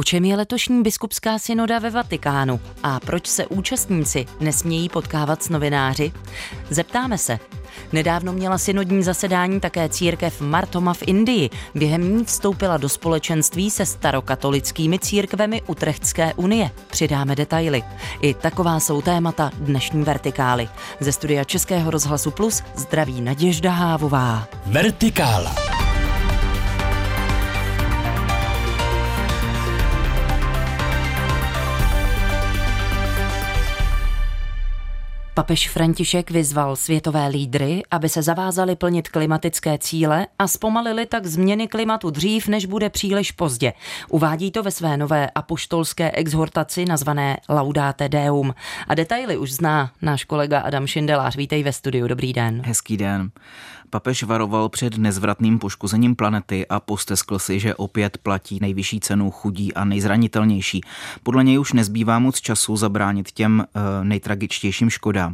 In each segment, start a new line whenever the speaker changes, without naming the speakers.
O čem je letošní biskupská synoda ve Vatikánu a proč se účastníci nesmějí potkávat s novináři? Zeptáme se. Nedávno měla synodní zasedání také církev Martoma v Indii. Během ní vstoupila do společenství se starokatolickými církvemi Utrechtské unie. Přidáme detaily. I taková jsou témata dnešní vertikály. Ze studia Českého rozhlasu Plus zdraví Naděžda Hávová.
Vertikála.
Papež František vyzval světové lídry, aby se zavázali plnit klimatické cíle a zpomalili tak změny klimatu dřív, než bude příliš pozdě. Uvádí to ve své nové apoštolské exhortaci nazvané Laudate Deum. A detaily už zná náš kolega Adam Šindelář. Vítej ve studiu, dobrý den.
Hezký den. Papež varoval před nezvratným poškozením planety a posteskl si, že opět platí nejvyšší cenu chudí a nejzranitelnější. Podle něj už nezbývá moc času zabránit těm e, nejtragičtějším škodám.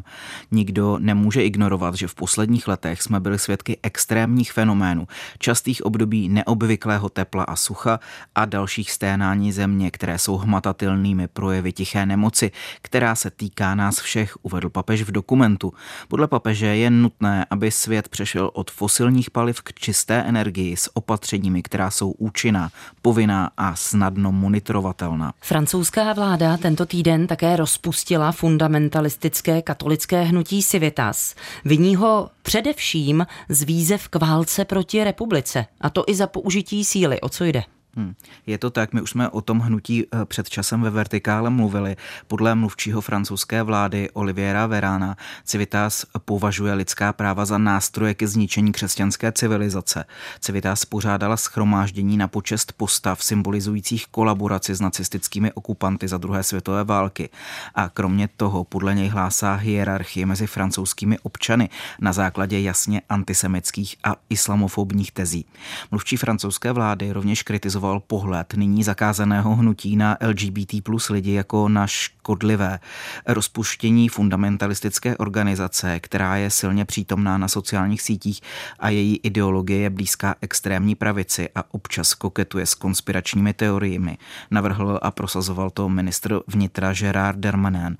Nikdo nemůže ignorovat, že v posledních letech jsme byli svědky extrémních fenoménů, častých období neobvyklého tepla a sucha a dalších sténání země, které jsou hmatatelnými projevy tiché nemoci, která se týká nás všech, uvedl papež v dokumentu. Podle papeže je nutné, aby svět přešel přešel od fosilních paliv k čisté energii s opatřeními, která jsou účinná, povinná a snadno monitorovatelná.
Francouzská vláda tento týden také rozpustila fundamentalistické katolické hnutí Civitas. Viní ho především z výzev k válce proti republice, a to i za použití síly. O co jde?
Hmm. Je to tak, my už jsme o tom hnutí eh, před časem ve Vertikále mluvili. Podle mluvčího francouzské vlády Oliviera Verána Civitas považuje lidská práva za nástroje ke zničení křesťanské civilizace. Civitas pořádala schromáždění na počest postav symbolizujících kolaboraci s nacistickými okupanty za druhé světové války. A kromě toho podle něj hlásá hierarchii mezi francouzskými občany na základě jasně antisemických a islamofobních tezí. Mluvčí francouzské vlády rovněž kritizoval kritizoval pohled nyní zakázaného hnutí na LGBT plus lidi jako na škodlivé. Rozpuštění fundamentalistické organizace, která je silně přítomná na sociálních sítích a její ideologie je blízká extrémní pravici a občas koketuje s konspiračními teoriemi, navrhl a prosazoval to ministr vnitra Gerard Dermanin.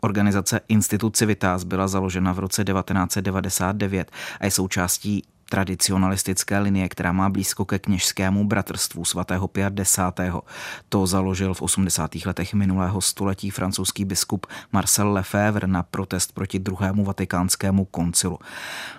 Organizace Institut Civitas byla založena v roce 1999 a je součástí tradicionalistické linie, která má blízko ke kněžskému bratrstvu svatého 50. To založil v 80. letech minulého století francouzský biskup Marcel Lefebvre na protest proti druhému vatikánskému koncilu.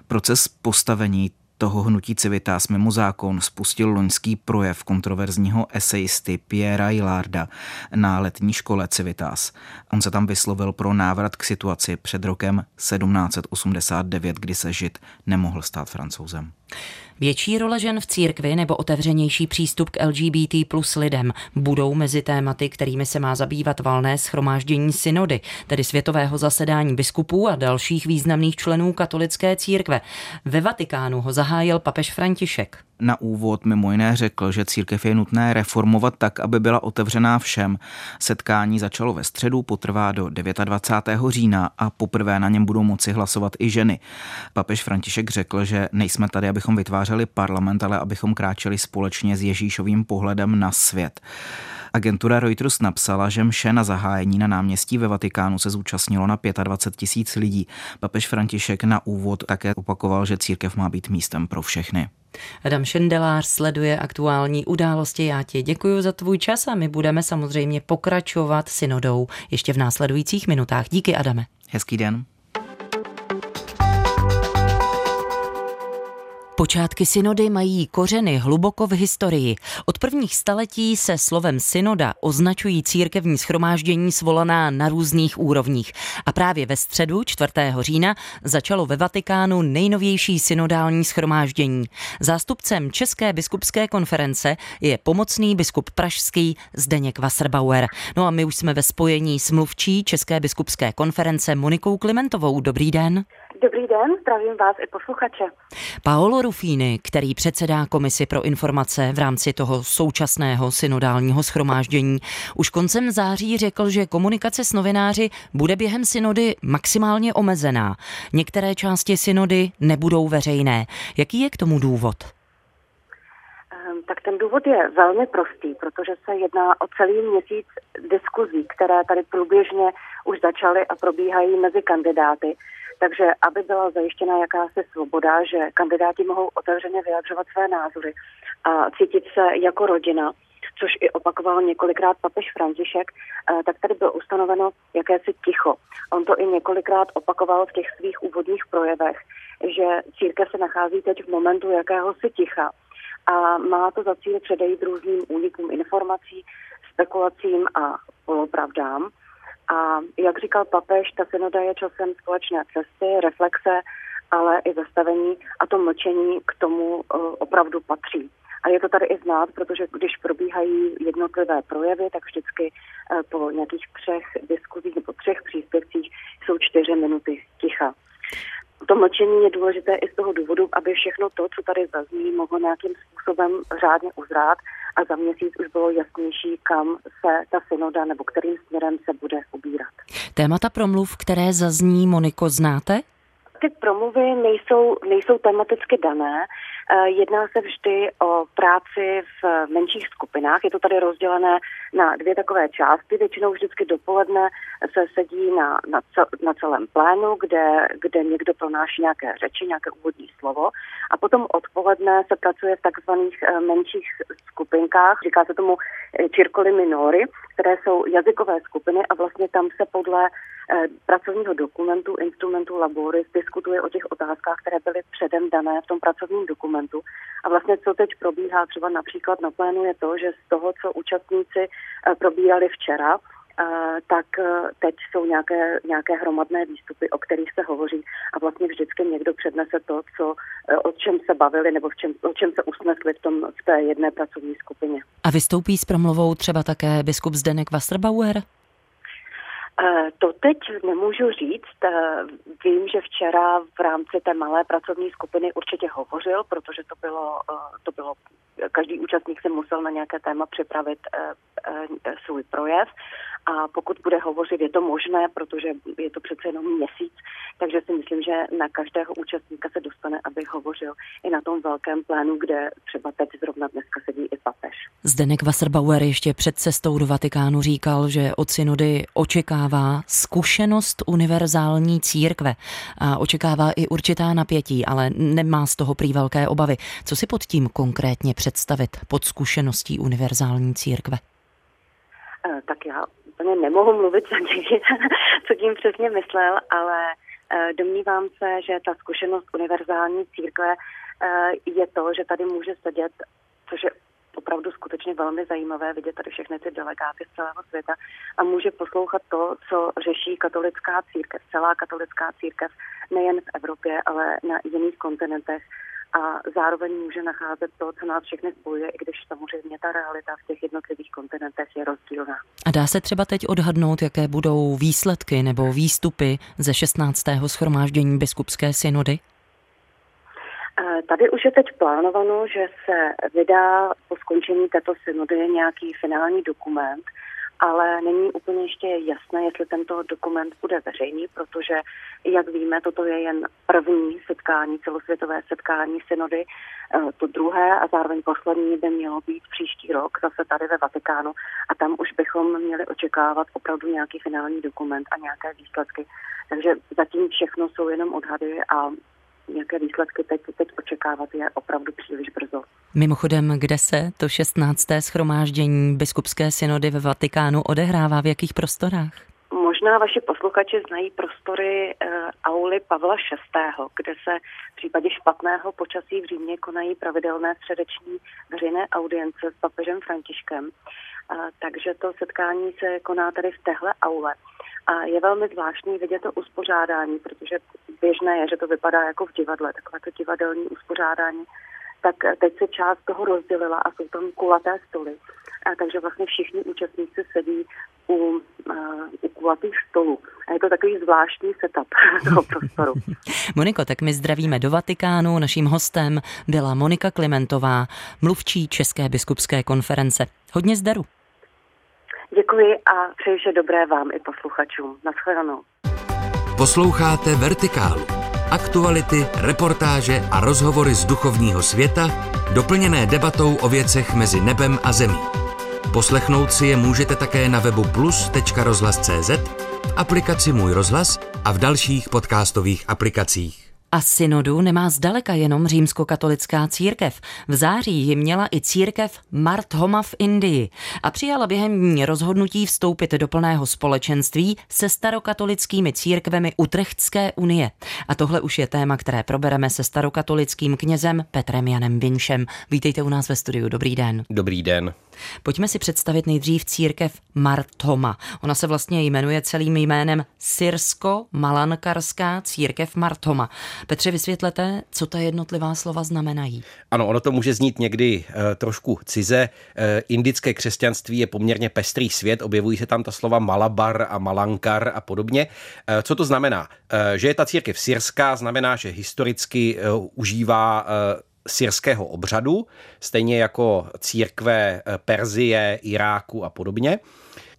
Proces postavení toho hnutí Civitas mimo zákon spustil loňský projev kontroverzního esejisty Piera Ilarda na letní škole Civitas. On se tam vyslovil pro návrat k situaci před rokem 1789, kdy se žid nemohl stát francouzem.
Větší role žen v církvi nebo otevřenější přístup k LGBT plus lidem budou mezi tématy, kterými se má zabývat valné schromáždění synody, tedy světového zasedání biskupů a dalších významných členů katolické církve. Ve Vatikánu ho zahájil papež František
na úvod mimo jiné řekl, že církev je nutné reformovat tak, aby byla otevřená všem. Setkání začalo ve středu, potrvá do 29. října a poprvé na něm budou moci hlasovat i ženy. Papež František řekl, že nejsme tady, abychom vytvářeli parlament, ale abychom kráčeli společně s Ježíšovým pohledem na svět. Agentura Reuters napsala, že mše na zahájení na náměstí ve Vatikánu se zúčastnilo na 25 tisíc lidí. Papež František na úvod také opakoval, že církev má být místem pro všechny.
Adam Šendelář sleduje aktuální události. Já ti děkuji za tvůj čas a my budeme samozřejmě pokračovat synodou ještě v následujících minutách. Díky, Adame.
Hezký den.
Počátky synody mají kořeny hluboko v historii. Od prvních staletí se slovem synoda označují církevní schromáždění svolaná na různých úrovních. A právě ve středu 4. října začalo ve Vatikánu nejnovější synodální schromáždění. Zástupcem České biskupské konference je pomocný biskup pražský Zdeněk Wasserbauer. No a my už jsme ve spojení s mluvčí České biskupské konference Monikou Klimentovou. Dobrý den.
Dobrý den, zdravím vás i posluchače.
Paolo Rufíny, který předsedá komisi pro informace v rámci toho současného synodálního schromáždění, už koncem září řekl, že komunikace s novináři bude během synody maximálně omezená. Některé části synody nebudou veřejné. Jaký je k tomu důvod?
Tak ten důvod je velmi prostý, protože se jedná o celý měsíc diskuzí, které tady průběžně už začaly a probíhají mezi kandidáty. Takže aby byla zajištěna jakási svoboda, že kandidáti mohou otevřeně vyjadřovat své názory a cítit se jako rodina, což i opakoval několikrát papež František, eh, tak tady bylo ustanoveno jakési ticho. On to i několikrát opakoval v těch svých úvodních projevech, že církev se nachází teď v momentu jakéhosi ticha a má to za cíl předejít různým únikům informací, spekulacím a polopravdám. A jak říkal papež, ta synoda je časem společné cesty, reflexe, ale i zastavení a to mlčení k tomu uh, opravdu patří. A je to tady i znát, protože když probíhají jednotlivé projevy, tak vždycky uh, po nějakých třech diskuzích nebo třech příspěvcích jsou čtyři minuty ticha. To mlčení je důležité i z toho důvodu, aby všechno to, co tady zazní, mohlo nějakým způsobem řádně uzrát a za měsíc už bylo jasnější, kam se ta synoda nebo kterým směrem se bude ubírat.
Témata promluv, které zazní, Moniko, znáte?
Ty promluvy nejsou, nejsou tematicky dané, Eh, jedná se vždy o práci v menších skupinách. Je to tady rozdělené na dvě takové části. Většinou vždycky dopoledne se sedí na, na, cel, na celém plénu, kde, kde někdo pronáší nějaké řeči, nějaké úvodní slovo. A potom odpoledne se pracuje v takzvaných eh, menších skupinkách. Říká se tomu čirkoli eh, minory, které jsou jazykové skupiny a vlastně tam se podle pracovního dokumentu, instrumentu laboris diskutuje o těch otázkách, které byly předem dané v tom pracovním dokumentu. A vlastně co teď probíhá třeba například na plénu je to, že z toho, co účastníci eh, probírali včera, eh, tak eh, teď jsou nějaké, nějaké hromadné výstupy, o kterých se hovoří a vlastně vždycky někdo přednese to, co, o čem se bavili nebo v čem, o čem se usnesli v, tom, v té jedné pracovní skupině.
A vystoupí s promluvou třeba také biskup Zdenek Wasserbauer?
Eh, to teď nemůžu říct. Eh, vím, že včera v rámci té malé pracovní skupiny určitě hovořil, protože to bylo, eh, to bylo každý účastník se musel na nějaké téma připravit svůj projev a pokud bude hovořit, je to možné, protože je to přece jenom měsíc, takže si myslím, že na každého účastníka se dostane, aby hovořil i na tom velkém plénu, kde třeba teď zrovna dneska sedí i papež.
Zdenek Wasserbauer ještě před cestou do Vatikánu říkal, že od synody očekává zkušenost univerzální církve a očekává i určitá napětí, ale nemá z toho prý velké obavy. Co si pod tím konkrétně představit, pod zkušeností univerzální církve?
Eh, tak já úplně nemohu mluvit za něj, co tím přesně myslel, ale eh, domnívám se, že ta zkušenost univerzální církve eh, je to, že tady může sedět, což je opravdu skutečně velmi zajímavé vidět tady všechny ty delegáty z celého světa a může poslouchat to, co řeší katolická církev, celá katolická církev, nejen v Evropě, ale na jiných kontinentech a zároveň může nacházet to, co nás všechny spojuje, i když samozřejmě ta realita v těch jednotlivých kontinentech je rozdílná.
A dá se třeba teď odhadnout, jaké budou výsledky nebo výstupy ze 16. schromáždění biskupské synody?
Eh, tady už je teď plánováno, že se vydá po skončení této synody nějaký finální dokument, ale není úplně ještě jasné, jestli tento dokument bude veřejný, protože, jak víme, toto je jen první setkání, celosvětové setkání synody. Eh, to druhé a zároveň poslední by mělo být příští rok zase tady ve Vatikánu a tam už bychom měli očekávat opravdu nějaký finální dokument a nějaké výsledky. Takže zatím všechno jsou jenom odhady a nějaké výsledky teď, teď očekávat je opravdu příliš brzo.
Mimochodem, kde se to 16. schromáždění biskupské synody ve Vatikánu odehrává, v jakých prostorách?
Možná vaši posluchači znají prostory uh, auly Pavla VI., kde se v případě špatného počasí v Římě konají pravidelné středeční veřejné audience s papežem Františkem. Uh, takže to setkání se koná tady v téhle aule. A je velmi zvláštní vidět to uspořádání, protože běžné je, že to vypadá jako v divadle, takové to divadelní uspořádání. Tak teď se část toho rozdělila a jsou tam kulaté stoly. A takže vlastně všichni účastníci sedí u, uh, u kulatých stolů. A je to takový zvláštní setup toho prostoru.
Moniko, tak my zdravíme do Vatikánu. Naším hostem byla Monika Klimentová, mluvčí České biskupské konference. Hodně zdaru.
Děkuji a přeji vše dobré vám i posluchačům. Naschledanou.
Posloucháte Vertikálu. Aktuality, reportáže a rozhovory z duchovního světa, doplněné debatou o věcech mezi nebem a zemí. Poslechnout si je můžete také na webu plus.rozhlas.cz, v aplikaci Můj rozhlas a v dalších podcastových aplikacích.
A synodu nemá zdaleka jenom římskokatolická církev. V září ji měla i církev Marthoma v Indii a přijala během ní rozhodnutí vstoupit do plného společenství se starokatolickými církvemi Utrechtské unie. A tohle už je téma, které probereme se starokatolickým knězem Petrem Janem Vinšem. Vítejte u nás ve studiu. Dobrý den.
Dobrý den.
Pojďme si představit nejdřív církev Martoma. Ona se vlastně jmenuje celým jménem Syrsko-Malankarská církev Martoma. Petře, vysvětlete, co ta jednotlivá slova znamenají.
Ano, ono to může znít někdy e, trošku cize. E, indické křesťanství je poměrně pestrý svět, objevují se tam ta slova Malabar a Malankar a podobně. E, co to znamená? E, že je ta církev syrská, znamená, že historicky e, užívá e, syrského obřadu, stejně jako církve Perzie, Iráku a podobně.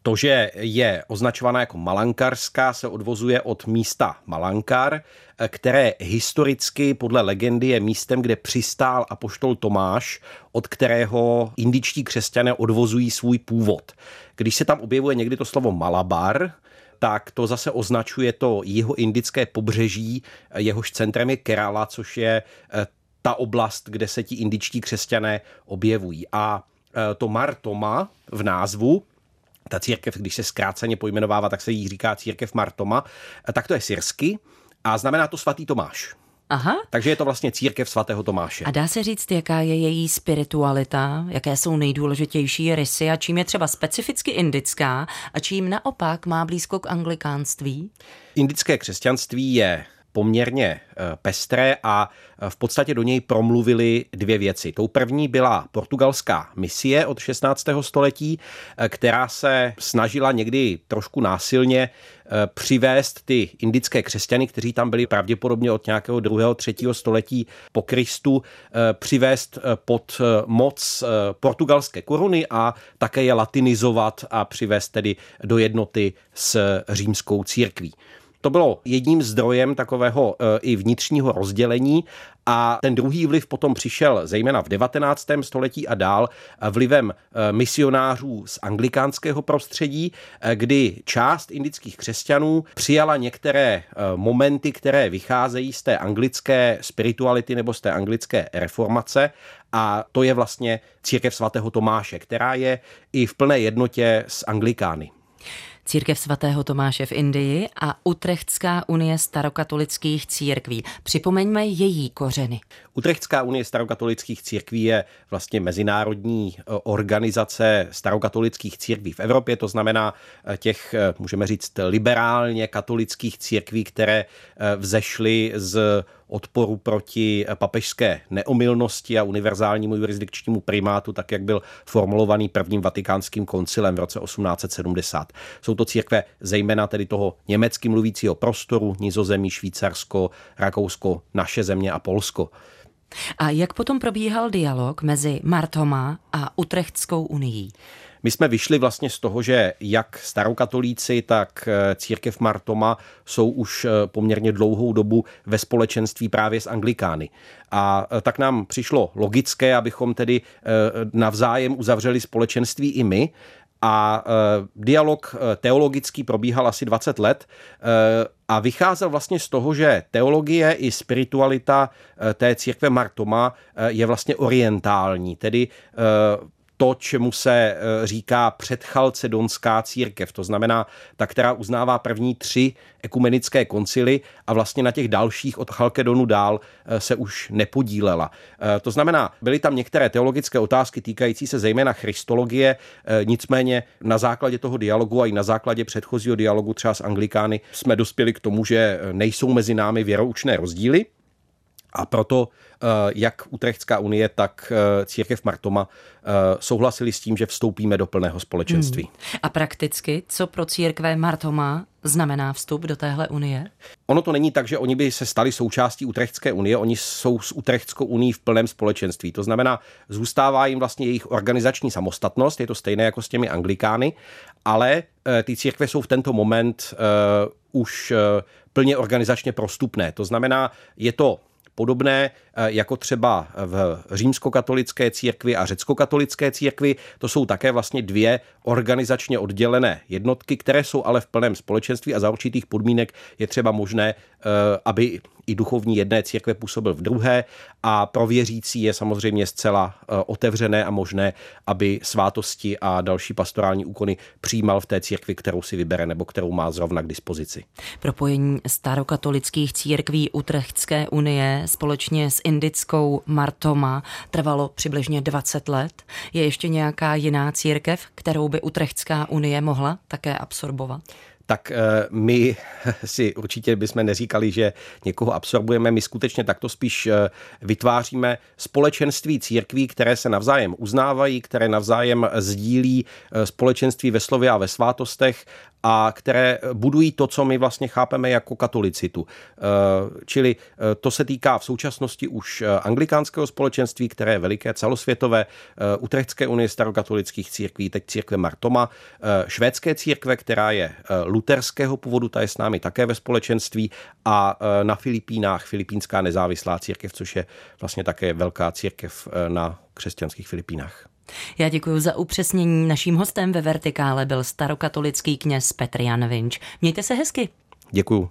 To, že je označovaná jako malankarská, se odvozuje od místa Malankar, které historicky podle legendy je místem, kde přistál apoštol Tomáš, od kterého indičtí křesťané odvozují svůj původ. Když se tam objevuje někdy to slovo Malabar, tak to zase označuje to jeho indické pobřeží, jehož centrem je Kerala, což je eh, ta oblast, kde se ti indičtí křesťané objevují. A eh, to Martoma v názvu ta církev, když se zkráceně pojmenovává, tak se jí říká církev Martoma, tak to je syrsky a znamená to svatý Tomáš.
Aha.
Takže je to vlastně církev svatého Tomáše.
A dá se říct, jaká je její spiritualita, jaké jsou nejdůležitější rysy a čím je třeba specificky indická a čím naopak má blízko k anglikánství?
Indické křesťanství je poměrně eh, pestré a eh, v podstatě do něj promluvili dvě věci. Tou první byla portugalská misie od 16. století, eh, která se snažila někdy trošku násilně přivést ty indické křesťany, kteří tam byli pravděpodobně od nějakého druhého, třetího století po Kristu, přivést pod moc portugalské koruny a také je latinizovat a přivést tedy do jednoty s římskou církví. To bylo jedním zdrojem takového e, i vnitřního rozdělení a ten druhý vliv potom přišel zejména v 19. století a dál vlivem e, misionářů z anglikánského prostředí, e, kdy část indických křesťanů přijala některé momenty, které vycházejí z té anglické spirituality nebo z té anglické reformace a to je vlastně církev svatého Tomáše, která je i v plné jednotě s anglikány.
Církev svatého Tomáše v Indii a Utrechtská unie starokatolických církví. Připomeňme její kořeny.
Utrechtská unie starokatolických církví je vlastně mezinárodní e, organizace starokatolických církví v Evropě, to znamená e, těch, e, můžeme říct, liberálně katolických církví, které vzešly z odporu proti papežské neomylnosti a univerzálnímu jurisdikčnímu primátu, tak jak byl formulovaný prvním vatikánským koncilem v roce 1870. Jsou to církve zejména tedy toho německy mluvícího prostoru, Nizozemí, Švýcarsko, Rakousko, naše země a Polsko.
A jak potom probíhal dialog mezi Martoma a Utrechtskou unii?
My jsme vyšli vlastně z toho, že jak starokatolíci, tak eh, církev Martoma jsou už eh, poměrně dlouhou dobu ve společenství právě s anglikány. A eh, tak nám přišlo logické, abychom tedy navzájem uzavřeli společenství i my. A dialog teologický probíhal asi 20 let a vycházel vlastně z toho, že teologie i spiritualita té církve Martoma je vlastně orientální, tedy to, čemu se e, říká předchalcedonská církev, to znamená ta, která uznává první tři ekumenické koncily a vlastně na těch dalších od Chalkedonu dál e, se už nepodílela. E, to znamená, byly tam některé teologické otázky týkající se zejména christologie, nicméně na základě toho dialogu a i na základě předchozího dialogu třeba s Anglikány jsme dospěli k tomu, že nejsou mezi námi věroučné rozdíly, A proto eh, jak Utrechtská unie, tak eh, církev Martoma eh, souhlasili s tím, že vstoupíme do plného společenství. Hmm.
A prakticky, co pro církve Martoma znamená vstup do téhle unie?
Ono to není tak, že oni by se stali součástí Utrechtské unie, oni jsou s Utrechtskou unii v plném společenství. To znamená, zůstává jim vlastně jejich organizační samostatnost, je to stejné jako s těmi anglikány, ale ty církve jsou v tento moment uh, už uh, plně organizačně prostupné. To znamená, je to podobné eh, jako třeba v římskokatolické církvi a řeckokatolické církvi. To jsou také vlastně dvě organizačně oddělené jednotky, které jsou ale v plném společenství a za určitých podmínek je třeba možné, eh, aby i duchovní jedné církve působil v druhé a pro věřící je samozřejmě zcela eh, otevřené a možné, aby svátosti a další pastorální úkony přijímal v té církvi, kterou si vybere nebo kterou má zrovna k dispozici.
Propojení starokatolických církví Utrechtské unie společně s indickou Martoma trvalo přibližně 20 let. Je ještě nějaká jiná církev, kterou by Utrechtská unie mohla také absorbovat?
tak eh, my si určitě bychom neříkali, že někoho absorbujeme. My skutečně takto spíš eh, vytváříme společenství církví, které se navzájem uznávají, které navzájem sdílí eh, společenství ve slově a ve svátostech a které budují to, co my vlastně chápeme jako katolicitu. Čili to se týká v současnosti už anglikánského společenství, které je veliké celosvětové, Utrechtské unie starokatolických církví, teď církve Martoma, švédské církve, která je luterského původu, ta je s námi také ve společenství a na Filipínách Filipínská nezávislá církev, což je vlastně také velká církev na křesťanských Filipínách.
Já děkuji za upřesnění. Naším hostem ve Vertikále byl starokatolický kněz Petr Jan Vinč. Mějte se hezky.
Děkuji.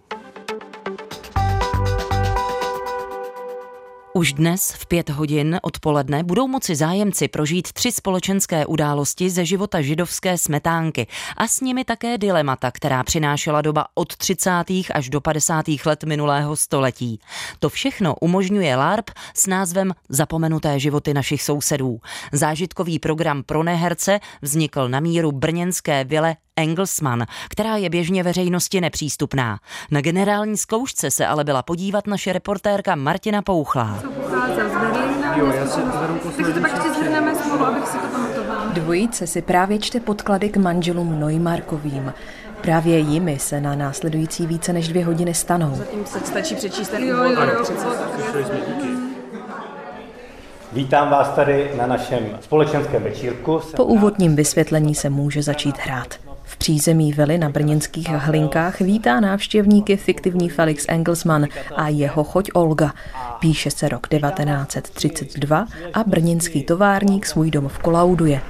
Už dnes v pět hodin odpoledne budou moci zájemci prožít tři společenské události ze života židovské smetánky a s nimi také dilemata, která přinášela doba od 30. až do 50. let minulého století. To všechno umožňuje LARP s názvem Zapomenuté životy našich sousedů. Zážitkový program pro neherce vznikl na míru brněnské vile Engelsman, která je běžně veřejnosti nepřístupná. Na generální zkoušce se ale byla podívat naše reportérka Martina Pouchlá.
Dvojice si právě čte podklady k manželům Neumarkovým. Právě jimi se na následující více než dvě hodiny stanou.
Zatím se stačí přečíst ten úvod.
Vítám vás tady na našem společenském večírku.
Po úvodním vysvětlení se může začít hrát. Přízemí vily na brněnských hlinkách vítá návštěvníky fiktivní Felix Engelsmann a jeho choť Olga. Píše se rok 1932 a brněnský továrník svůj domov kolauduje.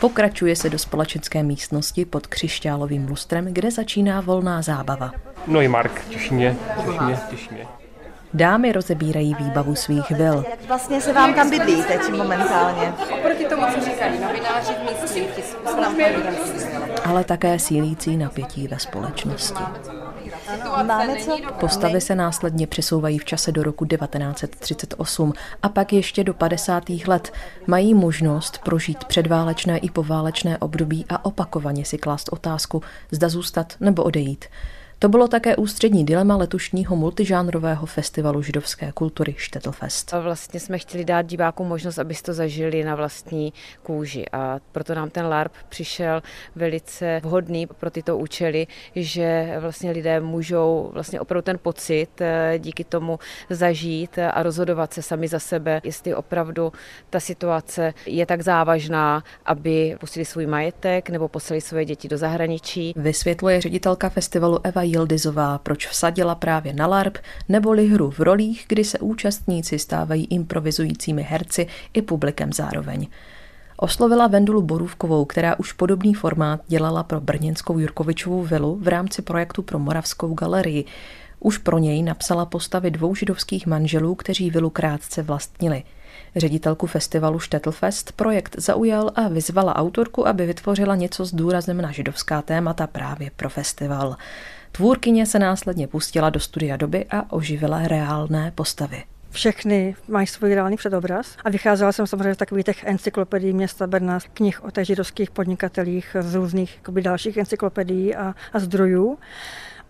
Pokračuje se do společenské místnosti pod křišťálovým lustrem, kde začíná volná zábava.
No i Mark, těší mě, těší mě, těší mě.
Dámy rozebírají výbavu svých vil.
Jak vlastně se vám tam bydlí teď momentálně? Oproti tomu, co říkají novináři v tisku,
ale také sílící napětí ve společnosti.
Máme co?
Postavy se následně přesouvají v čase do roku 1938 a pak ještě do 50. let. Mají možnost prožít předválečné i poválečné období a opakovaně si klást otázku, zda zůstat nebo odejít. To bylo také ústřední dilema letošního multižánrového festivalu židovské kultury Štettlfest.
Vlastně jsme chtěli dát divákům možnost, aby to zažili na vlastní kůži a proto nám ten LARP přišel velice vhodný pro tyto účely, že vlastně lidé můžou vlastně opravdu ten pocit eh, díky tomu zažít a rozhodovat se sami za sebe, jestli opravdu ta situace je tak závažná, aby pustili svůj majetek nebo poslali své děti do zahraničí.
Vysvětluje ředitelka festivalu Eva Jildizová, proč vsadila právě na LARP, neboli hru v rolích, kdy se účastníci stávají improvizujícími herci i publikem zároveň. Oslovila Vendulu Borůvkovou, která už podobný formát dělala pro brněnskou Jurkovičovou vilu v rámci projektu pro Moravskou galerii. Už pro něj napsala postavy dvou židovských manželů, kteří vilu krátce vlastnili – Ředitelku festivalu Štettlfest projekt zaujal a vyzvala autorku, aby vytvořila něco s důrazem na židovská témata právě pro festival. Tvůrkyně se následně pustila do studia doby a oživila reálné postavy
všechny mají svůj reálný předobraz. A vycházela jsem samozřejmě z takových těch encyklopedií města Brna, knih o těch židovských podnikatelích, z různých dalších encyklopedií a, a zdrojů.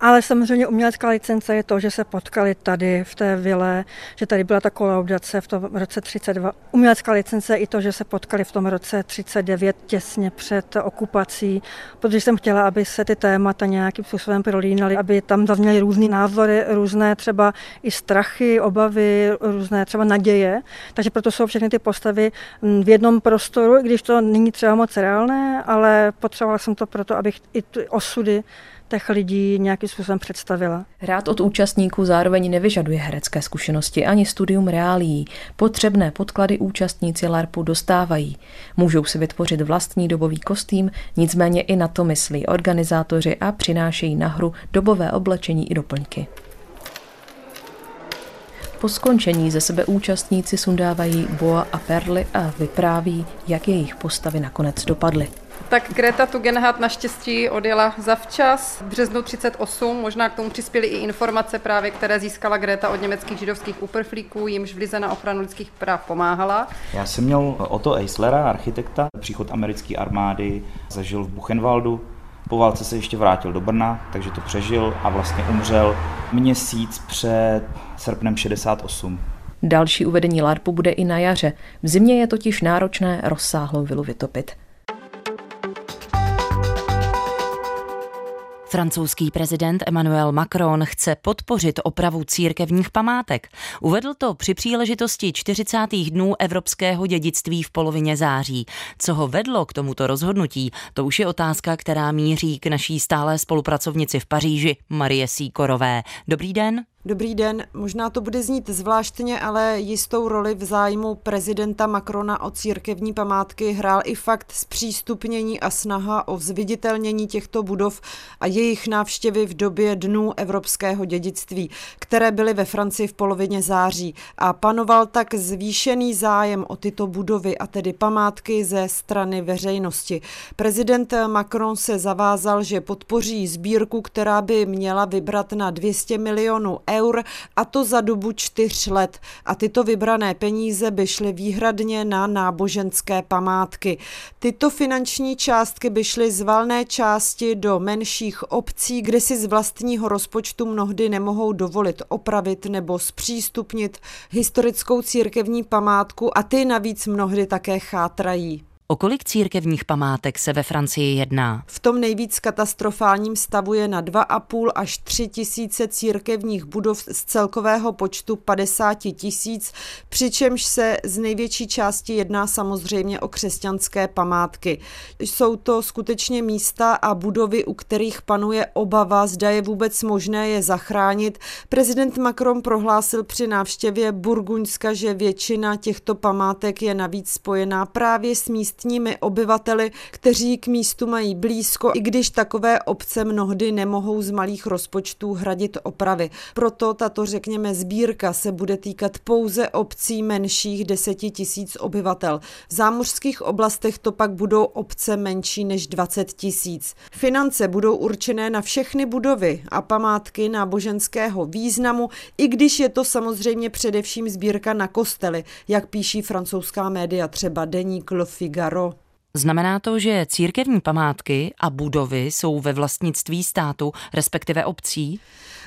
Ale samozřejmě umělecká licence je to, že se potkali tady v té vile, že tady byla ta kolaudace v tom roce 32. Umělecká licence je i to, že se potkali v tom roce 39 těsně před okupací, protože jsem chtěla, aby se ty témata nějakým způsobem prolínaly, aby tam zazněly různé názory, různé třeba i strachy, obavy, různé třeba naděje. Takže proto jsou všechny ty postavy v jednom prostoru, i když to není třeba moc reálné, ale potřebovala jsem to proto, abych i ty osudy těch lidí nějakým způsobem představila.
Rád od účastníků zároveň nevyžaduje herecké zkušenosti ani studium reálí. Potřebné podklady účastníci LARPu dostávají. Můžou si vytvořit vlastní dobový kostým, nicméně i na to myslí organizátoři a přinášejí na hru dobové oblečení i doplňky. Po skončení ze sebe účastníci sundávají boa a perly a vypráví, jak jejich postavy nakonec dopadly.
Tak Greta Tugendhat naštěstí odjela zavčas v březnu 38. Možná k tomu přispěly i informace právě, které získala Greta od německých židovských uprchlíků, jimž v Lize na ochranu lidských práv pomáhala.
Já jsem měl Otto Eislera, architekta, příchod americké armády, zažil v Buchenwaldu, po válce se ještě vrátil do Brna, takže to přežil a vlastně umřel měsíc před srpnem 68.
Další uvedení LARPu bude i na jaře. V zimě je totiž náročné rozsáhlou vilu vytopit.
Francouzský prezident Emmanuel Macron chce podpořit opravu církevních památek. Uvedl to při příležitosti 40. dnů evropského dědictví v polovině září. Co ho vedlo k tomuto rozhodnutí, to už je otázka, která míří k naší stálé spolupracovnici v Paříži, Marie Síkorové. Dobrý den.
Dobrý den, možná to bude znít zvláštně, ale jistou roli v zájmu prezidenta Macrona o církevní památky hrál i fakt zpřístupnění a snaha o zviditelnění těchto budov a jejich návštěvy v době dnů evropského dědictví, které byly ve Francii v polovině září a panoval tak zvýšený zájem o tyto budovy a tedy památky ze strany veřejnosti. Prezident Macron se zavázal, že podpoří sbírku, která by měla vybrat na 200 milionů eur eur a to za dobu čtyř let. A tyto vybrané peníze by šly výhradně na náboženské památky. Tyto finanční částky by šly z valné části do menších obcí, kde si z vlastního rozpočtu mnohdy nemohou dovolit opravit nebo zpřístupnit historickou církevní památku a ty navíc mnohdy také chátrají.
O kolik církevních památek se ve Francii jedná?
V tom nejvíc katastrofálním stavu je na 2,5 až 3 tisíce církevních budov z celkového počtu 50 tisíc, přičemž se z největší části jedná samozřejmě o křesťanské památky. Jsou to skutečně místa a budovy, u kterých panuje obava, zda je vůbec možné je zachránit. Prezident Macron prohlásil při návštěvě Burguňska, že většina těchto památek je navíc spojená právě s místy místními obyvateli, kteří k místu mají blízko, i když takové obce mnohdy nemohou z malých rozpočtů hradit opravy. Proto tato, řekněme, sbírka se bude týkat pouze obcí menších deseti tisíc obyvatel. V zámořských oblastech to pak budou obce menší než 20 tisíc. Finance budou určené na všechny budovy a památky náboženského významu, i když je to samozřejmě především sbírka na kostely, jak píší francouzská média, třeba Deník Le Figaro.
Znamená to, že církevní památky a budovy jsou ve vlastnictví státu, respektive obcí?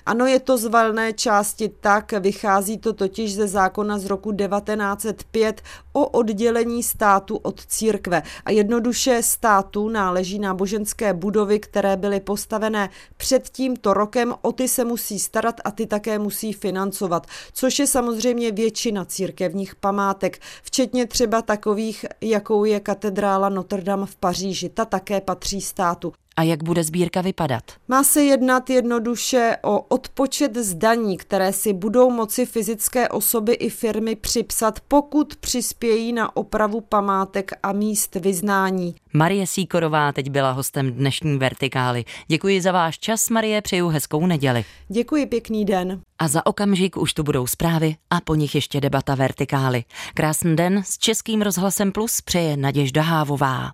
Ano, je to z valné části tak, vychází to totiž ze zákona z roku 1905 o oddělení státu od církve. A jednoduše státu náleží náboženské budovy, které byly postavené před tímto rokem, o ty se musí starat a ty také musí financovat, což je samozřejmě většina církevních památek, včetně třeba takových, jakou je katedrála Notre Dame v Paříži. Ta také patří státu.
A jak bude sbírka vypadat?
Má se jednat jednoduše o odpočet zdaní, které si budou moci fyzické osoby i firmy připsat, pokud přispějí na opravu památek a míst vyznání.
Marie Síkorová teď byla hostem dnešní Vertikály. Děkuji za váš čas, Marie, přeju hezkou neděli.
Děkuji, pěkný den.
A za okamžik už tu budou zprávy a po nich ještě debata Vertikály. Krásný den s Českým rozhlasem Plus přeje Naděžda Hávová.